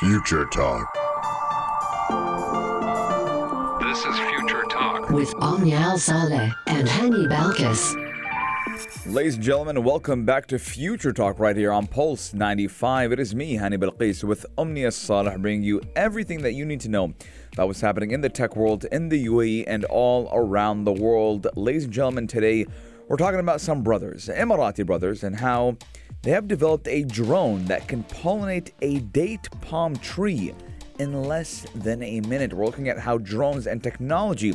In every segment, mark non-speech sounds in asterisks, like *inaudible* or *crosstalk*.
Future Talk. This is Future Talk. with Omnia Saleh and Hani Balkis. Ladies and gentlemen, welcome back to Future Talk right here on Pulse 95. It is me, Hani Balqis, with Omnia Saleh, bringing you everything that you need to know about what's happening in the tech world, in the UAE, and all around the world. Ladies and gentlemen, today we're talking about some brothers, Emirati brothers, and how they have developed a drone that can pollinate a date palm tree in less than a minute. We're looking at how drones and technology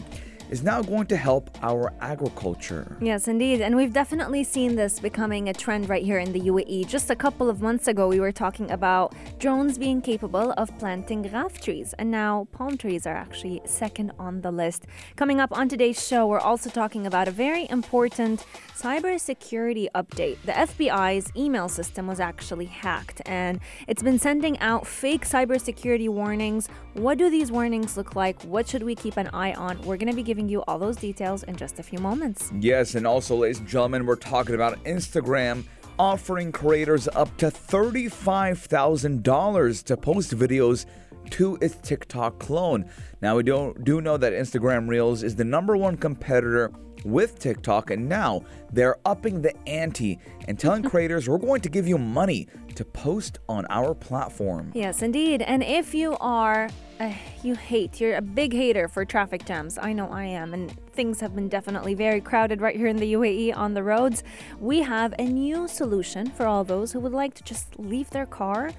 is now going to help our agriculture. Yes, indeed. And we've definitely seen this becoming a trend right here in the UAE. Just a couple of months ago, we were talking about drones being capable of planting ghaf trees. And now palm trees are actually second on the list. Coming up on today's show, we're also talking about a very important cybersecurity update. The FBI's email system was actually hacked and it's been sending out fake cybersecurity warnings. What do these warnings look like? What should we keep an eye on? We're going to be giving you all those details in just a few moments. Yes, and also, ladies and gentlemen, we're talking about Instagram offering creators up to $35,000 to post videos to its TikTok clone. Now, we don't do know that Instagram Reels is the number one competitor with TikTok, and now they're upping the ante and telling *laughs* creators we're going to give you money to post on our platform. Yes, indeed. And if you are, uh, you hate, you're a big hater for traffic jams. I know I am. And things have been definitely very crowded right here in the UAE on the roads. We have a new solution for all those who would like to just leave their car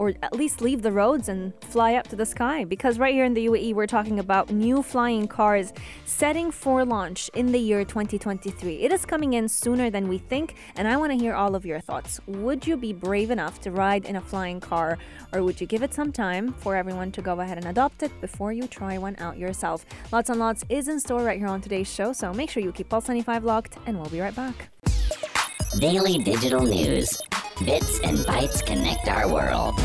or at least leave the roads and fly up to the sky. Because right here in the UAE, we're talking about new flying cars setting for launch in the year 2023. It is coming in sooner than we think, and I want to hear all of your thoughts. Would you be brave enough to ride in a flying car, or would you give it some time for everyone to go ahead and adopt it before you try one out yourself? Lots and Lots is in store right here on today's show, so make sure you keep Pulse 95 locked, and we'll be right back. Daily digital news. Bits and bytes connect our world.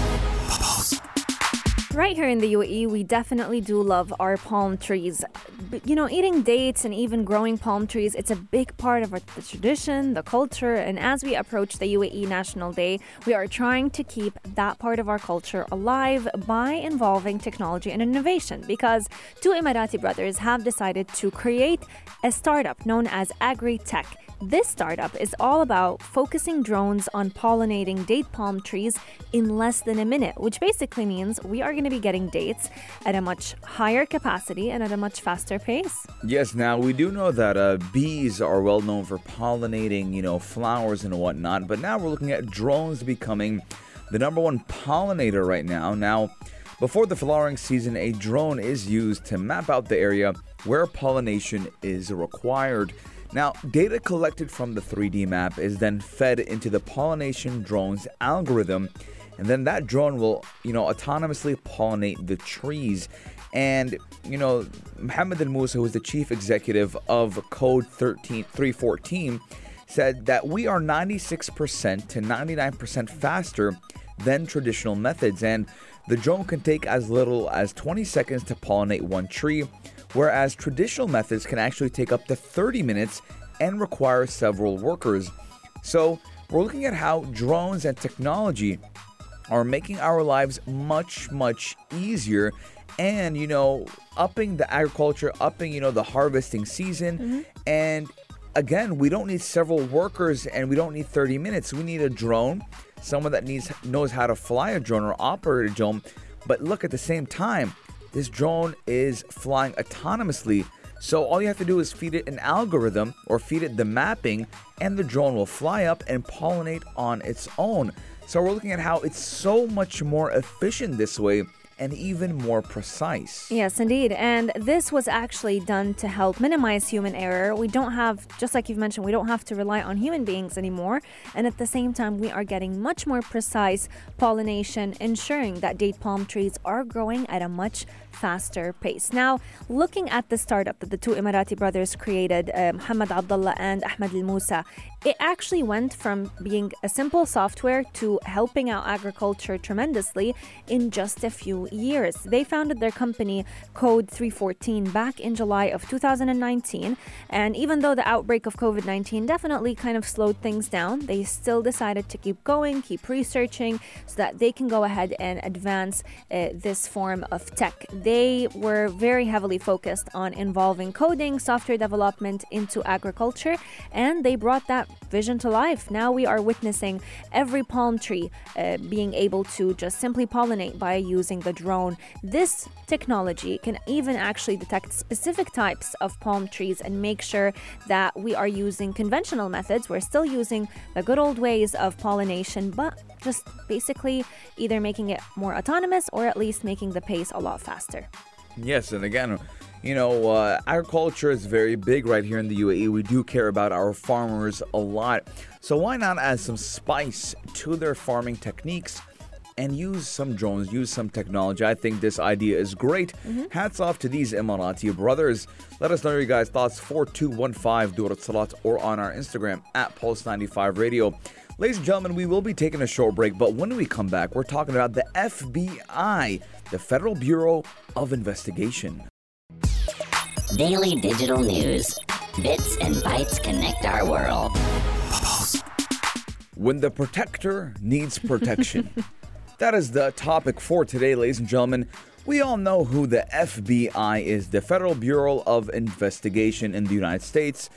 Right here in the UAE, we definitely do love our palm trees. But, you know, eating dates and even growing palm trees, it's a big part of our, the tradition, the culture. And as we approach the UAE National Day, we are trying to keep that part of our culture alive by involving technology and innovation. Because two Emirati brothers have decided to create a startup known as AgriTech. This startup is all about focusing drones on pollinating date palm trees in less than a minute, which basically means we are going to be getting dates at a much higher capacity and at a much faster pace. Yes, now we do know that uh, bees are well known for pollinating, you know, flowers and whatnot, but now we're looking at drones becoming the number one pollinator right now. Now, before the flowering season, a drone is used to map out the area where pollination is required. Now, data collected from the 3D map is then fed into the pollination drone's algorithm, and then that drone will, you know, autonomously pollinate the trees. And, you know, Mohammed Al Musa, who is the chief executive of Code 13, 314, said that we are 96% to 99% faster than traditional methods, and the drone can take as little as 20 seconds to pollinate one tree, whereas traditional methods can actually take up to 30 minutes and require several workers. So, we're looking at how drones and technology are making our lives much, much easier and, you know, upping the agriculture, upping, you know, the harvesting season. Mm-hmm. And again, we don't need several workers and we don't need 30 minutes. We need a drone, someone that needs knows how to fly a drone or operate a drone. But look, at the same time, this drone is flying autonomously. So all you have to do is feed it an algorithm or feed it the mapping, and the drone will fly up and pollinate on its own. So we're looking at how it's so much more efficient this way and even more precise. Yes, indeed. And this was actually done to help minimize human error. We don't have, just like you've mentioned, we don't have to rely on human beings anymore. And at the same time, we are getting much more precise pollination, ensuring that date palm trees are growing at a much faster pace. Now, looking at the startup that the two Emirati brothers created, uh, Muhammad Abdullah and Ahmed Al Musa, it actually went from being a simple software to helping out agriculture tremendously in just a few years. They founded their company Code 314 back in July of 2019. And even though the outbreak of COVID 19 definitely kind of slowed things down, they still decided to keep going, keep researching so that they can go ahead and advance uh, this form of tech. They were very heavily focused on involving coding, software development into agriculture, and they brought that vision to life. Now we are witnessing every palm tree uh, being able to just simply pollinate by using the drone. This technology can even actually detect specific types of palm trees and make sure that we are using conventional methods. We're still using the good old ways of pollination, but just basically either making it more autonomous or at least making the pace a lot faster. Yes, and again, you know, uh, agriculture is very big right here in the UAE. We do care about our farmers a lot. So why not add some spice to their farming techniques? And use some drones, use some technology. I think this idea is great. Mm-hmm. Hats off to these Emirati brothers. Let us know your guys' thoughts 4215 Durat Salat or on our Instagram at Pulse95 Radio. Ladies and gentlemen, we will be taking a short break, but when we come back, we're talking about the FBI, the Federal Bureau of Investigation. Daily digital news. Bits and bytes connect our world. When the protector needs protection. *laughs* that is the topic for today, ladies and gentlemen. We all know who the FBI is, the Federal Bureau of Investigation in the United States.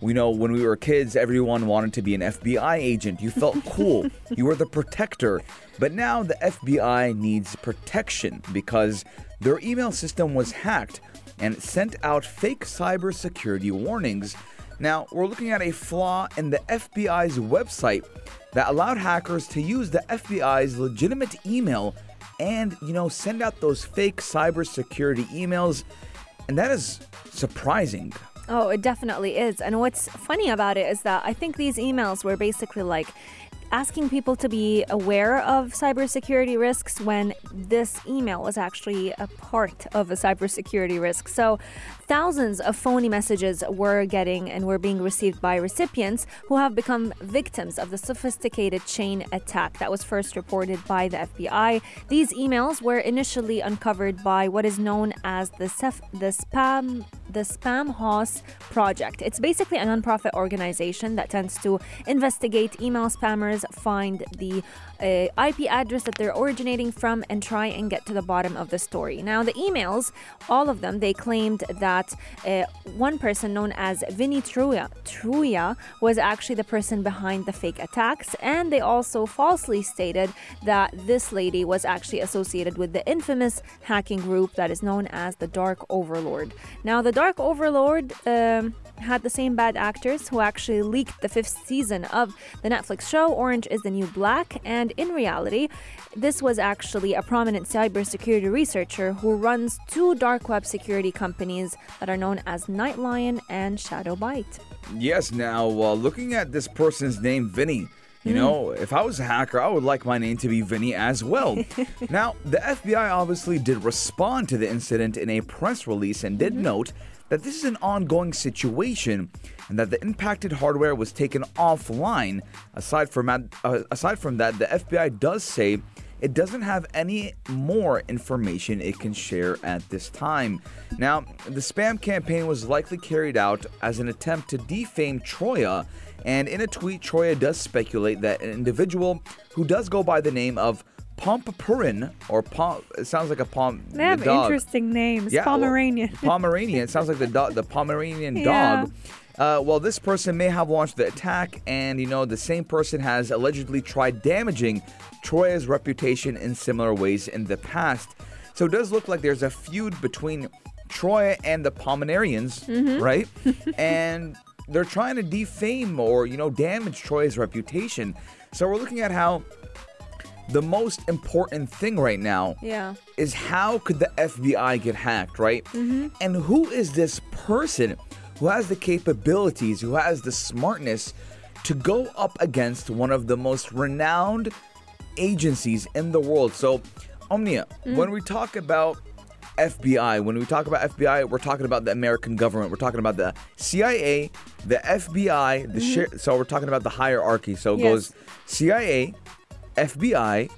We know when we were kids, everyone wanted to be an FBI agent. You felt *laughs* cool. you were the protector. But now the FBI needs protection because their email system was hacked and it sent out fake cybersecurity warnings. Now, we're looking at a flaw in the FBI's website that allowed hackers to use the FBI's legitimate email and, you know, send out those fake cybersecurity emails. And that is surprising. Oh, it definitely is. And what's funny about it is that I think these emails were basically like asking people to be aware of cybersecurity risks when this email was actually a part of a cybersecurity risk. So, thousands of phony messages were getting and were being received by recipients who have become victims of the sophisticated chain attack that was first reported by the FBI. These emails were initially uncovered by what is known as the, Cef- the spam the Spamhaus Project. It's basically a nonprofit organization that tends to investigate email spammers, find the uh, IP address that they're originating from, and try and get to the bottom of the story. Now, the emails, all of them, they claimed that uh, one person known as Vinny Troia, Troia was actually the person behind the fake attacks, and they also falsely stated that this lady was actually associated with the infamous hacking group that is known as the Dark Overlord. Now, the Dark Overlord um, had the same bad actors who actually leaked the fifth season of the Netflix show Orange is the New Black, and in reality, this was actually a prominent cybersecurity researcher who runs two dark web security companies that are known as Nightlion and Shadowbyte. Yes, now uh, looking at this person's name, Vinny. You know, if I was a hacker, I would like my name to be Vinny as well. *laughs* now, the FBI obviously did respond to the incident in a press release and did note that this is an ongoing situation and that the impacted hardware was taken offline. Aside from that, uh, aside from that, the FBI does say it doesn't have any more information it can share at this time. Now, the spam campaign was likely carried out as an attempt to defame Troia, and in a tweet, Troia does speculate that an individual who does go by the name of Pompompurin, or Pom, it sounds like a Pom. They have dog. interesting names. Yeah, well, Pomeranian. *laughs* Pomeranian. It sounds like the dog, the Pomeranian Yeah. dog. Uh, well, this person may have launched the attack, and you know the same person has allegedly tried damaging Troia's reputation in similar ways in the past. So it does look like there's a feud between Troia and the Pomeranians, right? *laughs* and they're trying to defame or you know damage Troy's reputation. So we're looking at how the most important thing right now yeah. is how could the FBI get hacked, right? Mm-hmm. And who is this person who has the capabilities, who has the smartness to go up against one of the most renowned agencies in the world? So, Omnia, when mm. we talk about FBI, when we talk about FBI, we're talking about the American government. We're talking about the CIA, the FBI, the mm-hmm. share. So we're talking about the hierarchy. So it Yes. goes CIA, FBI,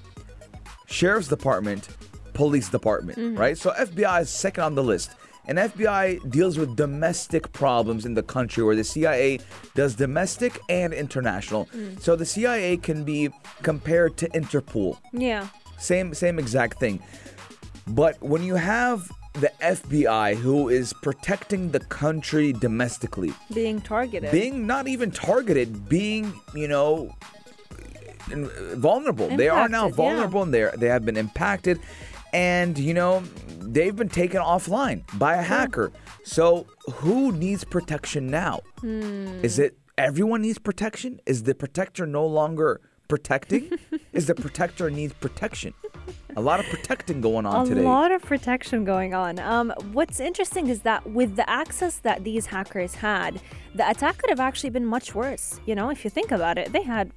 Sheriff's Department, police department, mm-hmm. right? So FBI is second on the list. And FBI deals with domestic problems in the country where the CIA does domestic and international. Mm. So the CIA can be compared to Interpol. Yeah. Same same exact thing. But when you have the FBI who is protecting the country domestically, Being targeted. being not even targeted, being, you know, vulnerable. They are now Impacted, yeah. vulnerable and they they have been impacted and you know, they've been taken offline by a hacker. So, who needs protection now? Hmm. Is it everyone needs protection? Is the protector no longer protecting? Is the protector needs protection? A lot of protecting going on a today. A lot of protection going on. Um, what's interesting is that with the access that these hackers had, the attack could have actually been much worse. You know, if you think about it, they had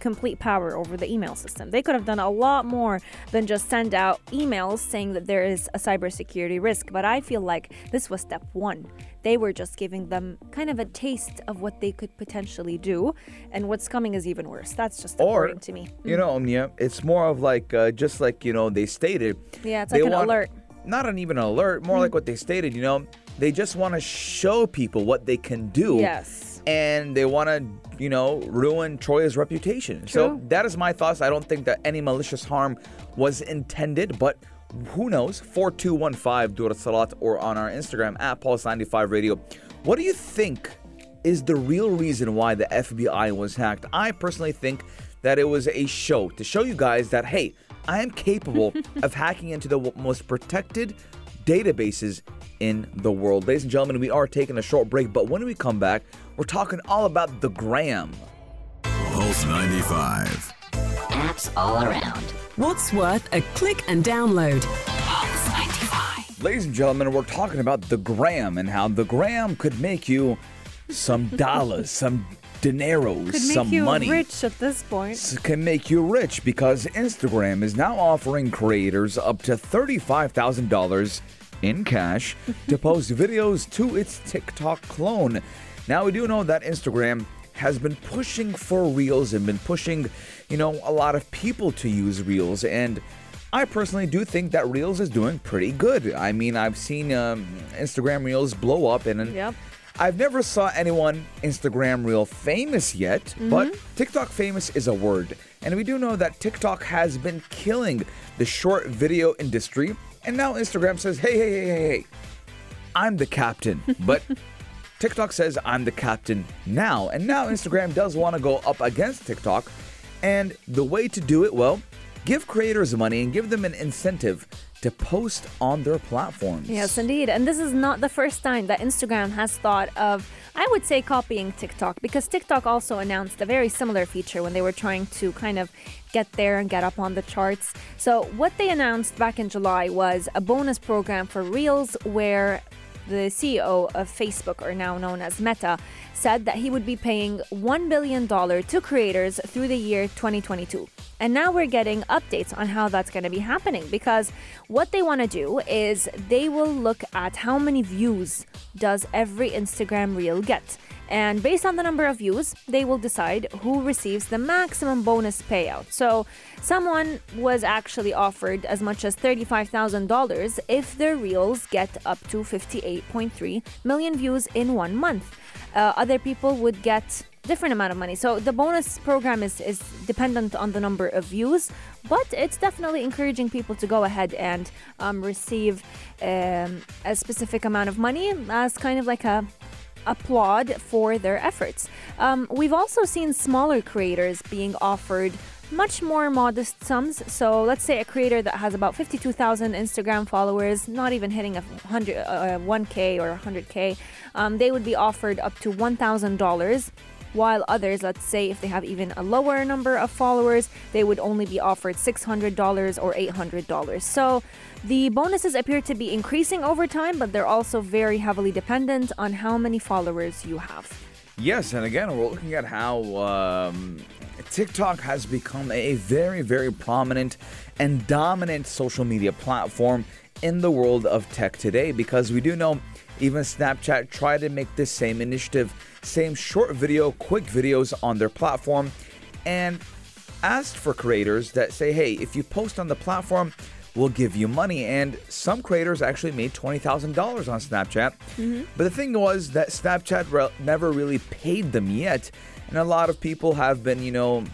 complete power over the email system. They could have done a lot more than just send out emails saying that there is a cybersecurity risk. But I feel like this was step one. They were just giving them kind of a taste of what they could potentially do, and what's coming is even worse. That's just or important to me. you know, Omnia, it's more of like uh, just like you know they stated. Yeah, it's like an want- alert. Not an even alert, more like what they stated. You know, they just want to show people what they can do. Yes. And they want to, you know, ruin Troia's reputation. True. So that is my thoughts. I don't think that any malicious harm was intended, but who knows? 4215 Dura Salat or on our Instagram at Pulse95 Radio. What do you think is the real reason why the FBI was hacked? I personally think that it was a show to show you guys that, hey, I am capable *laughs* of hacking into the most protected databases in the world. Ladies and gentlemen, we are taking a short break, but when we come back, we're talking all about the gram. Pulse 95. Apps all around. What's worth a click and download? Ladies and gentlemen, we're talking about the gram and how the gram could make you some *laughs* dollars, some dineros, Could make some you money. rich at this point. can make you rich because Instagram is now offering creators up to $35,000 in cash *laughs* to post videos to its TikTok clone. Now, we do know that Instagram has been pushing for Reels and been pushing, you know, a lot of people to use Reels. And I personally do think that Reels is doing pretty good. I mean, I've seen um, Instagram Reels blow up and. Yep. I've never saw anyone Instagram reel famous yet, but TikTok famous is a word. And we do know that TikTok has been killing the short video industry. And now Instagram says, hey, hey, hey, hey, hey, I'm the captain. *laughs* But TikTok says I'm the captain now. And now *laughs* Instagram does want to go up against TikTok. And the way to do it, well, give creators money and give them an incentive to post on their platforms. Yes, indeed. And this is not the first time that Instagram has thought of, I would say, copying TikTok, because TikTok also announced a very similar feature when they were trying to kind of get there and get up on the charts. So, what they announced back in July was a bonus program for Reels where the CEO of Facebook, or now known as Meta, said that he would be paying $1 billion to creators through the year 2022. And now we're getting updates on how that's going to be happening because what they want to do is they will look at how many views does every Instagram reel get. And based on the number of views, they will decide who receives the maximum bonus payout. So, someone was actually offered as much as $35,000 if their reels get up to 58.3 million views in one month. Uh, other people would get different amount of money. So the bonus program is, is dependent on the number of views, but it's definitely encouraging people to go ahead and um, receive um, a specific amount of money as kind of like a applaud for their efforts. Um, we've also seen smaller creators being offered much more modest sums. So let's say a creator that has about 52,000 Instagram followers, not even hitting a hundred, uh, 1K or 100K, um, they would be offered up to $1,000. While others, let's say if they have even a lower number of followers, they would only be offered $600 or $800. So the bonuses appear to be increasing over time, but they're also very heavily dependent on how many followers you have. Yes, and again, we're looking at how um, TikTok has become a very, very prominent and dominant social media platform in the world of tech today because we do know even Snapchat tried to make this same initiative, same short video, quick videos on their platform, and asked for creators that say, hey, if you post on the platform, we'll give you money. And some creators actually made $20,000 on Snapchat. Mm-hmm. But the thing was that Snapchat re- never really paid them yet. And a lot of people have been, you know,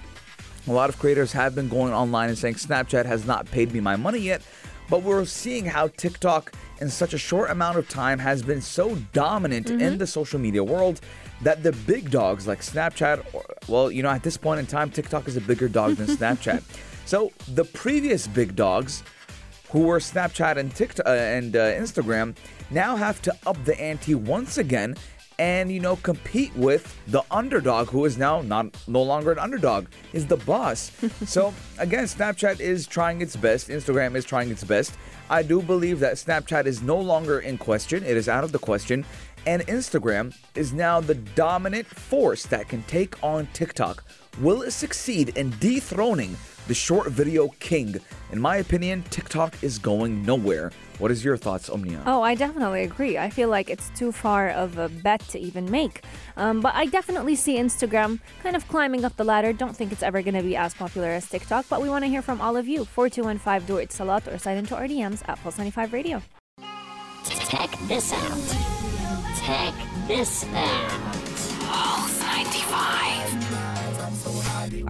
a lot of creators have been going online and saying Snapchat has not paid me my money yet. But we're seeing how TikTok, in such a short amount of time, has been so dominant in mm-hmm. the social media world that the big dogs like Snapchat, or, well, you know, at this point in time, TikTok is a bigger dog than *laughs* Snapchat. So the previous big dogs, who were Snapchat and TikTok uh, and uh, Instagram, now have to up the ante once again and you know compete with the underdog who is now not no longer an underdog is the boss. *laughs* So again snapchat is trying its best. Instagram is trying its best. I do believe that snapchat is no longer in question. It is out of the question and instagram is now the dominant force that can take on tiktok will it succeed in dethroning the short video king in my opinion tiktok is going nowhere what is your thoughts omnia Oh, I definitely agree. I feel like it's too far of a bet to even make. Um, but I definitely see Instagram kind of climbing up the ladder. Don't think it's ever going to be as popular as TikTok, but we want to hear from all of you. 4215 Do It Salat or sign into our DMs at Pulse 95 Radio. Check this out. Check this out.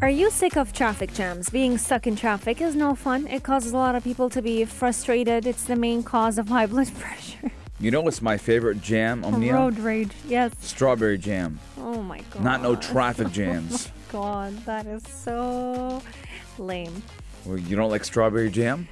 Are you sick of traffic jams? Being stuck in traffic is no fun. It causes a lot of people to be frustrated. It's the main cause of high blood *laughs* pressure. You know what's my favorite jam, Omnia? Road rage. Yes. Strawberry jam. Oh my god. Not no traffic *laughs* oh jams. God, that is so lame. well, you don't like strawberry jam?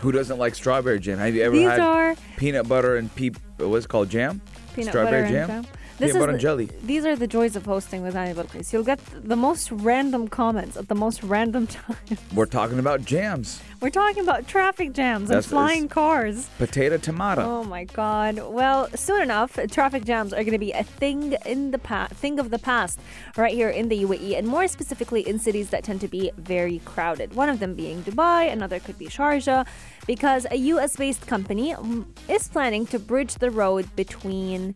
Who doesn't like strawberry jam? Have you ever These had are peanut butter and peep? What's it called jam? peanut strawberry butter jam. and jam. This Peanut butter and jelly. These are the joys of hosting with Annie Balkis. You'll get the most random comments at the most random *laughs* time. We're talking about jams. We're talking about traffic jams and flying cars. Potato tomato. Oh my god. Well, soon enough, traffic jams are going to be a thing in the past, thing of the past right here in the UAE and more specifically in cities that tend to be very crowded. One of them being Dubai, another could be Sharjah because a US-based company mm, is planning to bridge the road between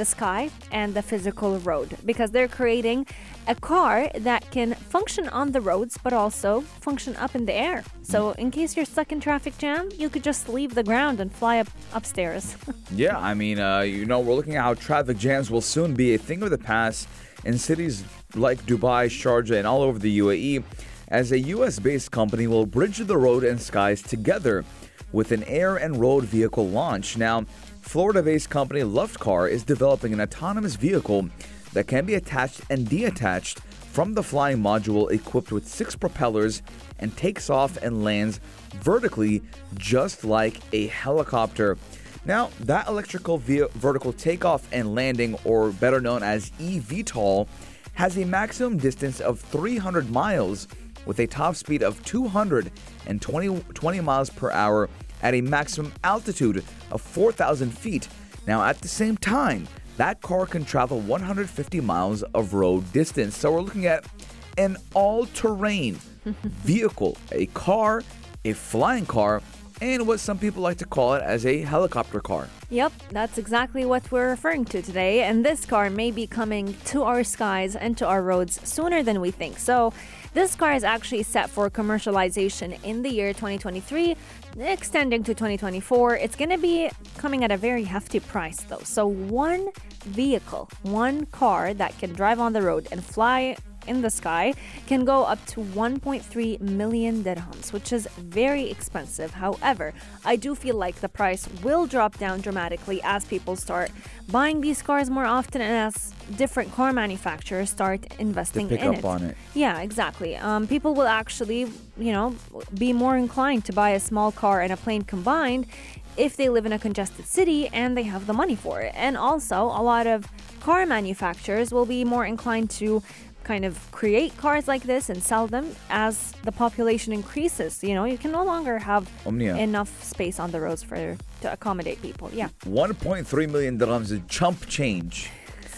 the sky and the physical road because they're creating a car that can function on the roads but also function up in the air. So in case you're stuck in traffic jam, you could just leave the ground and fly up upstairs. *laughs* Yeah, I mean, uh, you know, we're looking at how traffic jams will soon be a thing of the past in cities like Dubai, Sharjah, and all over the UAE, as a US based company will bridge the road and skies together with an air and road vehicle launch. Now, Florida based company Luftcar is developing an autonomous vehicle that can be attached and detached from the flying module equipped with six propellers and takes off and lands vertically just like a helicopter. Now, that electrical ve- vertical takeoff and landing, or better known as eVTOL, has a maximum distance of 300 miles with a top speed of 220 20 miles per hour at a maximum altitude of 4,000 feet. Now, at the same time, that car can travel 150 miles of road distance. So we're looking at an all terrain *laughs* vehicle, a car, a flying car, and what some people like to call it as a helicopter car. Yep, that's exactly what we're referring to today. And this car may be coming to our skies and to our roads sooner than we think. So, this car is actually set for commercialization in the year 2023, extending to 2024. It's going to be coming at a very hefty price, though. So, one vehicle, one car that can drive on the road and fly in the sky can go up to 1.3 million dirhams, which is very expensive. However, I do feel like the price will drop down dramatically as people start buying these cars more often and as different car manufacturers start investing pick in up it. on it. Yeah, exactly. Um, people will actually, you know, be more inclined to buy a small car and a plane combined if they live in a congested city and they have the money for it. And also, a lot of car manufacturers will be more inclined to kind of create cars like this and sell them as the population increases. You know, you can no longer have Omnia. enough space on the roads for to accommodate people. Yeah. 1.3 million dirhams is a chump change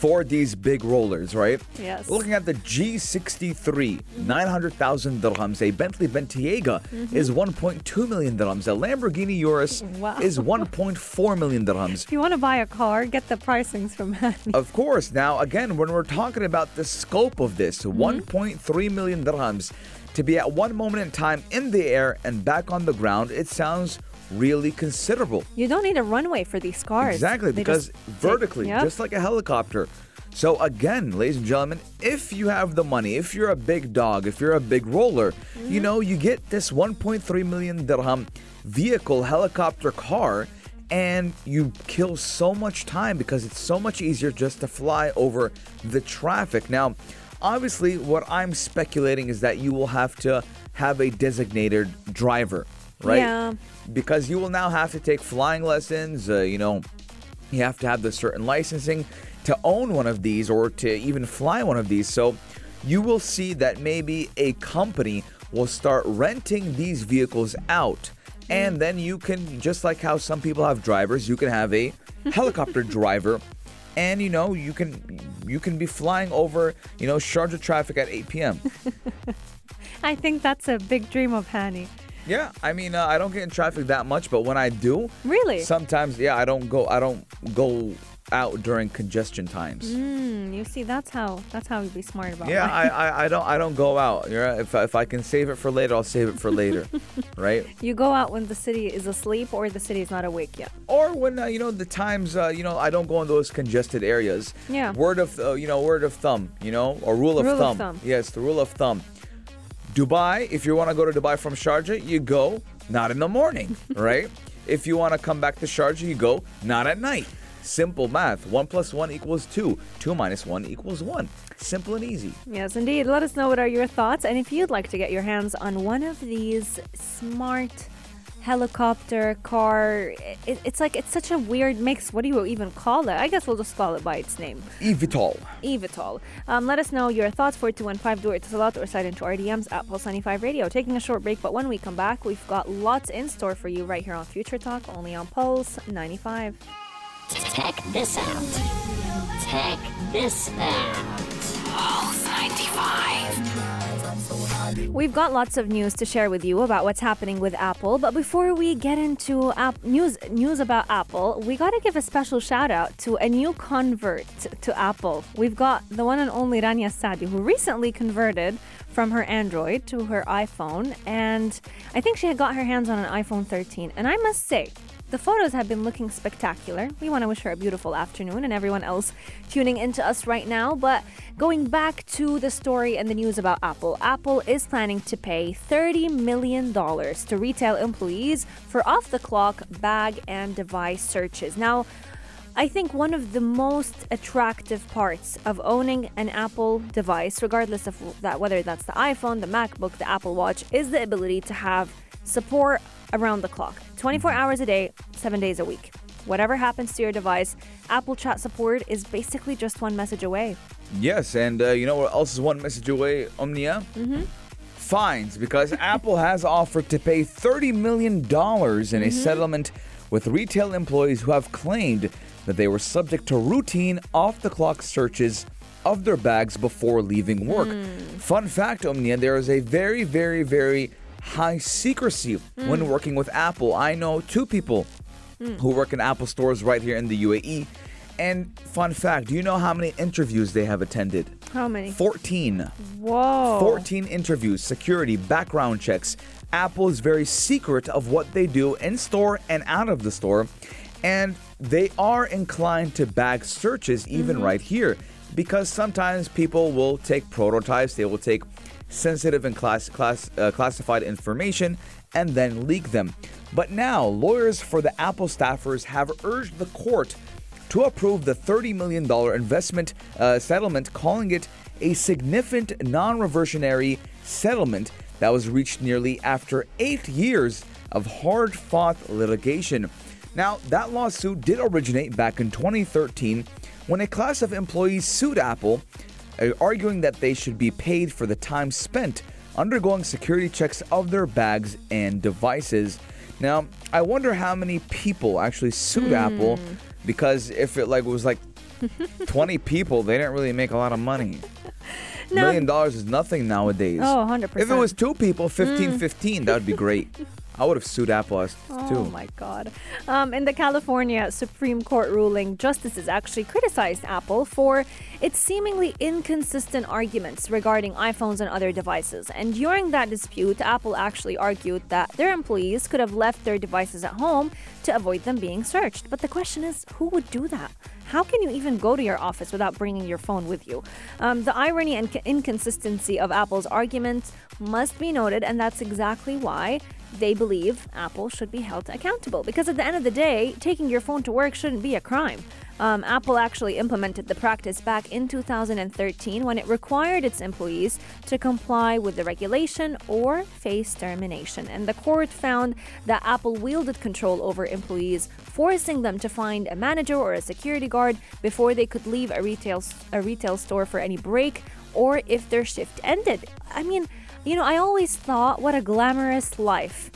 for these big rollers, right? Yes. Looking at the G63, 900,000 dirhams. A Bentley Bentayga mm-hmm. is 1.2 million dirhams. A Lamborghini Urus Wow. is 1.4 million dirhams. If *laughs* you want to buy a car, get the pricings from Hani. *laughs* Of course. Now, again, when we're talking about the scope of this, mm-hmm. 1.3 million dirhams. to be at one moment in time in the air and back on the ground, it sounds really considerable. You don't need a runway for these cars. Exactly, They because vertically, Yep. just like a helicopter. So again, ladies and gentlemen, if you have the money, if you're a big dog, if you're a big roller, you Mm-hmm. know, you get this 1.3 million dirham vehicle helicopter car and you kill so much time because it's so much easier just to fly over the traffic. Now, obviously, what I'm speculating is that you will have to have a designated driver, right? Yeah. Because you will now have to take flying lessons, uh, you know, you have to have the certain licensing to own one of these or to even fly one of these. So you will see that maybe a company will start renting these vehicles out. And then you can, just like how some people have drivers, you can have a *laughs* helicopter driver. And you know you can you can be flying over you know Sharjah traffic at 8 p.m. *laughs* I think that's a big dream of Hani. Yeah, I mean uh, I don't get in traffic that much, but when I do, Really? sometimes yeah I don't go I don't go out during congestion times. Mm, you see, that's how that's how you be smart about Yeah, it. I, I, I don't I don't go out. You know, if I, if I can save it for later, I'll save it for later, *laughs* right? You go out when the city is asleep or the city is not awake yet. Or when uh, you know the times uh, you know I don't go in those congested areas. Yeah. Word of uh, you know word of thumb, you know, or rule of Rule of thumb. thumb. Yes, the rule of thumb. Dubai, if you want to go to Dubai from Sharjah, you go not in the morning, *laughs* right? if you want to come back to Sharjah, you go not at night. Simple math. One plus one equals two. Two minus one equals one. Simple and easy. Yes, indeed. Let us know what are your thoughts, and if you'd like to get your hands on one of these smart helicopter car, it, it's like it's such a weird mix. What do you even call it? I guess we'll just call it by its name. Evitol. Evitol. Um, let us know your thoughts. 4215 do it to lot or slide into our DMs at Pulse 95 Radio. Taking a short break, but when we come back, we've got lots in store for you right here on Future Talk, only on Pulse 95. Check this out. Check this out. We've got lots of news to share with you about what's happening with Apple, but before we get into app news news about Apple, we got to give a special shout out to a new convert to Apple. We've got the one and only Rania Sadi, who recently converted from her Android to her iPhone, and I think she had got her hands on an iPhone 13. And I must say, the photos have been looking spectacular. We want to wish her a beautiful afternoon and everyone else tuning into us right now. But going back to the story and the news about Apple, Apple is planning to pay $30 million to retail employees for off the clock bag and device searches. Now, I think one of the most attractive parts of owning an Apple device, regardless of that whether that's the iPhone, the MacBook, the Apple Watch, is the ability to have support around the clock. 24 hours a day, 7 days a week. Whatever happens to your device, Apple Chat support is basically just one message away. Yes, and uh, you know what else is one message away, Omnia? Mm-hmm. Fines, because *laughs* Apple has offered to pay $30 million in a settlement with retail employees who have claimed that they were subject to routine off the clock searches of their bags before leaving work. Fun fact, Omnia, there is a very, very, very high secrecy when hmm. working with Apple. I know two people hmm. who work in Apple stores right here in the UAE. And fun fact, do you know how many interviews they have attended? How many? 14. Whoa. 14 interviews, security, background checks. Apple is very secret of what they do in store and out of the store. And they are inclined to bag searches even mm-hmm. right here because sometimes people will take prototypes, they will take sensitive and class, class, uh, classified information and then leak them. But now, lawyers for the Apple staffers have urged the court to approve the $30 million investment uh, settlement, calling it a significant non reversionary settlement that was reached nearly after eight years of hard fought litigation. Now, that lawsuit did originate back in 2013 when a class of employees sued Apple, Uh, arguing that they should be paid for the time spent undergoing security checks of their bags and devices. Now, I wonder how many people actually sued Apple because if it like was like *laughs* 20 people, they didn't really make a lot of money. No. Million dollars is nothing nowadays. Oh, 100%. If it was two people, 15 15, that would be great. *laughs* I would have sued Apple as Oh too. Oh my God. Um, in the California Supreme Court ruling, justices actually criticized Apple for its seemingly inconsistent arguments regarding iPhones and other devices. And during that dispute, Apple actually argued that their employees could have left their devices at home to avoid them being searched. But the question is, who would do that? How can you even go to your office without bringing your phone with you? Um, the irony and inconsistency of Apple's arguments must be noted, and that's exactly why they believe Apple should be held accountable. Because at the end of the day, taking your phone to work shouldn't be a crime. Um, Apple actually implemented the practice back in 2013 when it required its employees to comply with the regulation or face termination. And the court found that Apple wielded control over employees, forcing them to find a manager or a security guard before they could leave a retail a retail store for any break or if their shift ended. I mean, you know, I always thought what a glamorous life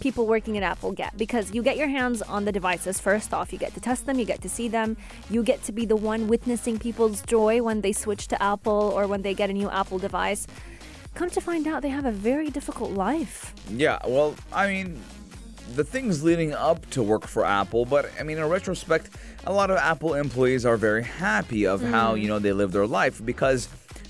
people working at Apple get because you get your hands on the devices first off. You get to test them, you get to see them, you get to be the one witnessing people's joy when they switch to Apple or when they get a new Apple device. Come to find out, they have a very difficult life. Yeah, well, I mean, the things leading up to work for Apple, but I mean, in retrospect, a lot of Apple employees are very happy of how, Mm. you know, they live their life because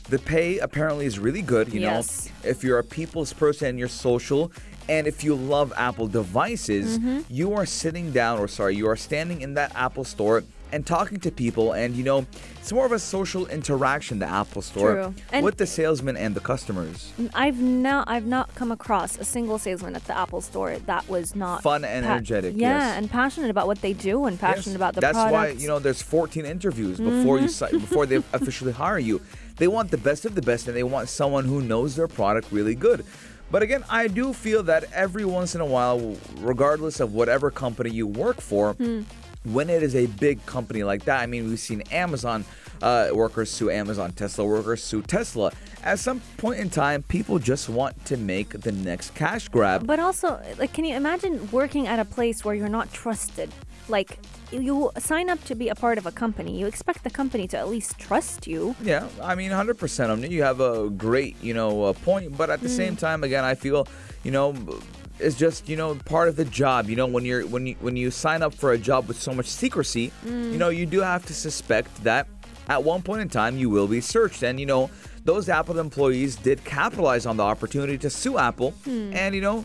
the pay apparently is really good, you Yes. know. If you're a people's person and you're social, and if you love Apple devices, Mm-hmm. you are sitting down, or sorry, you are standing in that Apple store and talking to people, and you know, it's more of a social interaction, the Apple store. With the salesman and the customers. I've not I've not come across a single salesman at the Apple store that was not Fun and energetic, Yeah, yes. and passionate about what they do and passionate Yes. about the That's why products. Mm-hmm. you know there's 14 interviews before you si- before they *laughs* officially hire you. They want the best of the best, and they want someone who knows their product really good. But again, I do feel that every once in a while, regardless of whatever company you work for, Hmm. when it is a big company like that, I mean, we've seen Amazon uh, workers sue Amazon, Tesla workers sue Tesla. At some point in time, people just want to make the next cash grab. But also, like, can you imagine working at a place where you're not trusted? Like, you sign up to be a part of a company. You expect the company to at least trust you. Yeah, I mean, 100% on it. You have a great, you know, uh, point, but at the same time, again, I feel, you know, it's just, you know, part of the job. You know, when you're when you when you sign up for a job with so much secrecy, you know, you do have to suspect that at one point in time you will be searched, and you know. Those Apple employees did capitalize on the opportunity to sue Apple, and you know,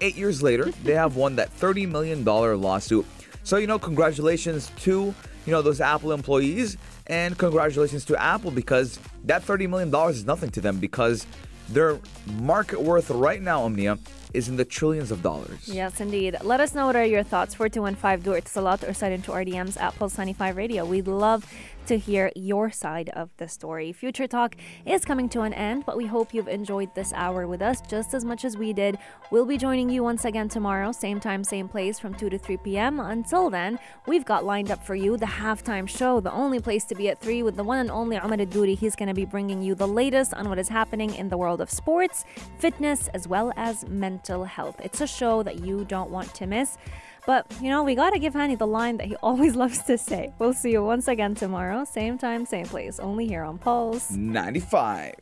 eight years later, they have won that $30 million lawsuit. So, you know, congratulations to, you know, those Apple employees and congratulations to Apple because that $30 million is nothing to them because their market worth right now, Omnia, is in the trillions of dollars. Yes, indeed. Let us know what are your thoughts. 4215 do it a lot or send into RDMs at Pulse 95 Radio. We'd love to hear your side of the story. Future Talk is coming to an end, but we hope you've enjoyed this hour with us just as much as we did. We'll be joining you once again tomorrow, same time, same place from 2 to 3 p.m. Until then, we've got lined up for you the halftime show, the only place to be at 3 with the one and only Ahmed Duri. He's going to be bringing you the latest on what is happening in the world of sports, fitness, as well as mental health. It's a show that you don't want to miss. But, you know, we gotta give Hani the line that he *laughs* always loves to say. We'll see you once again tomorrow, same time, same place, only here on Pulse. 95.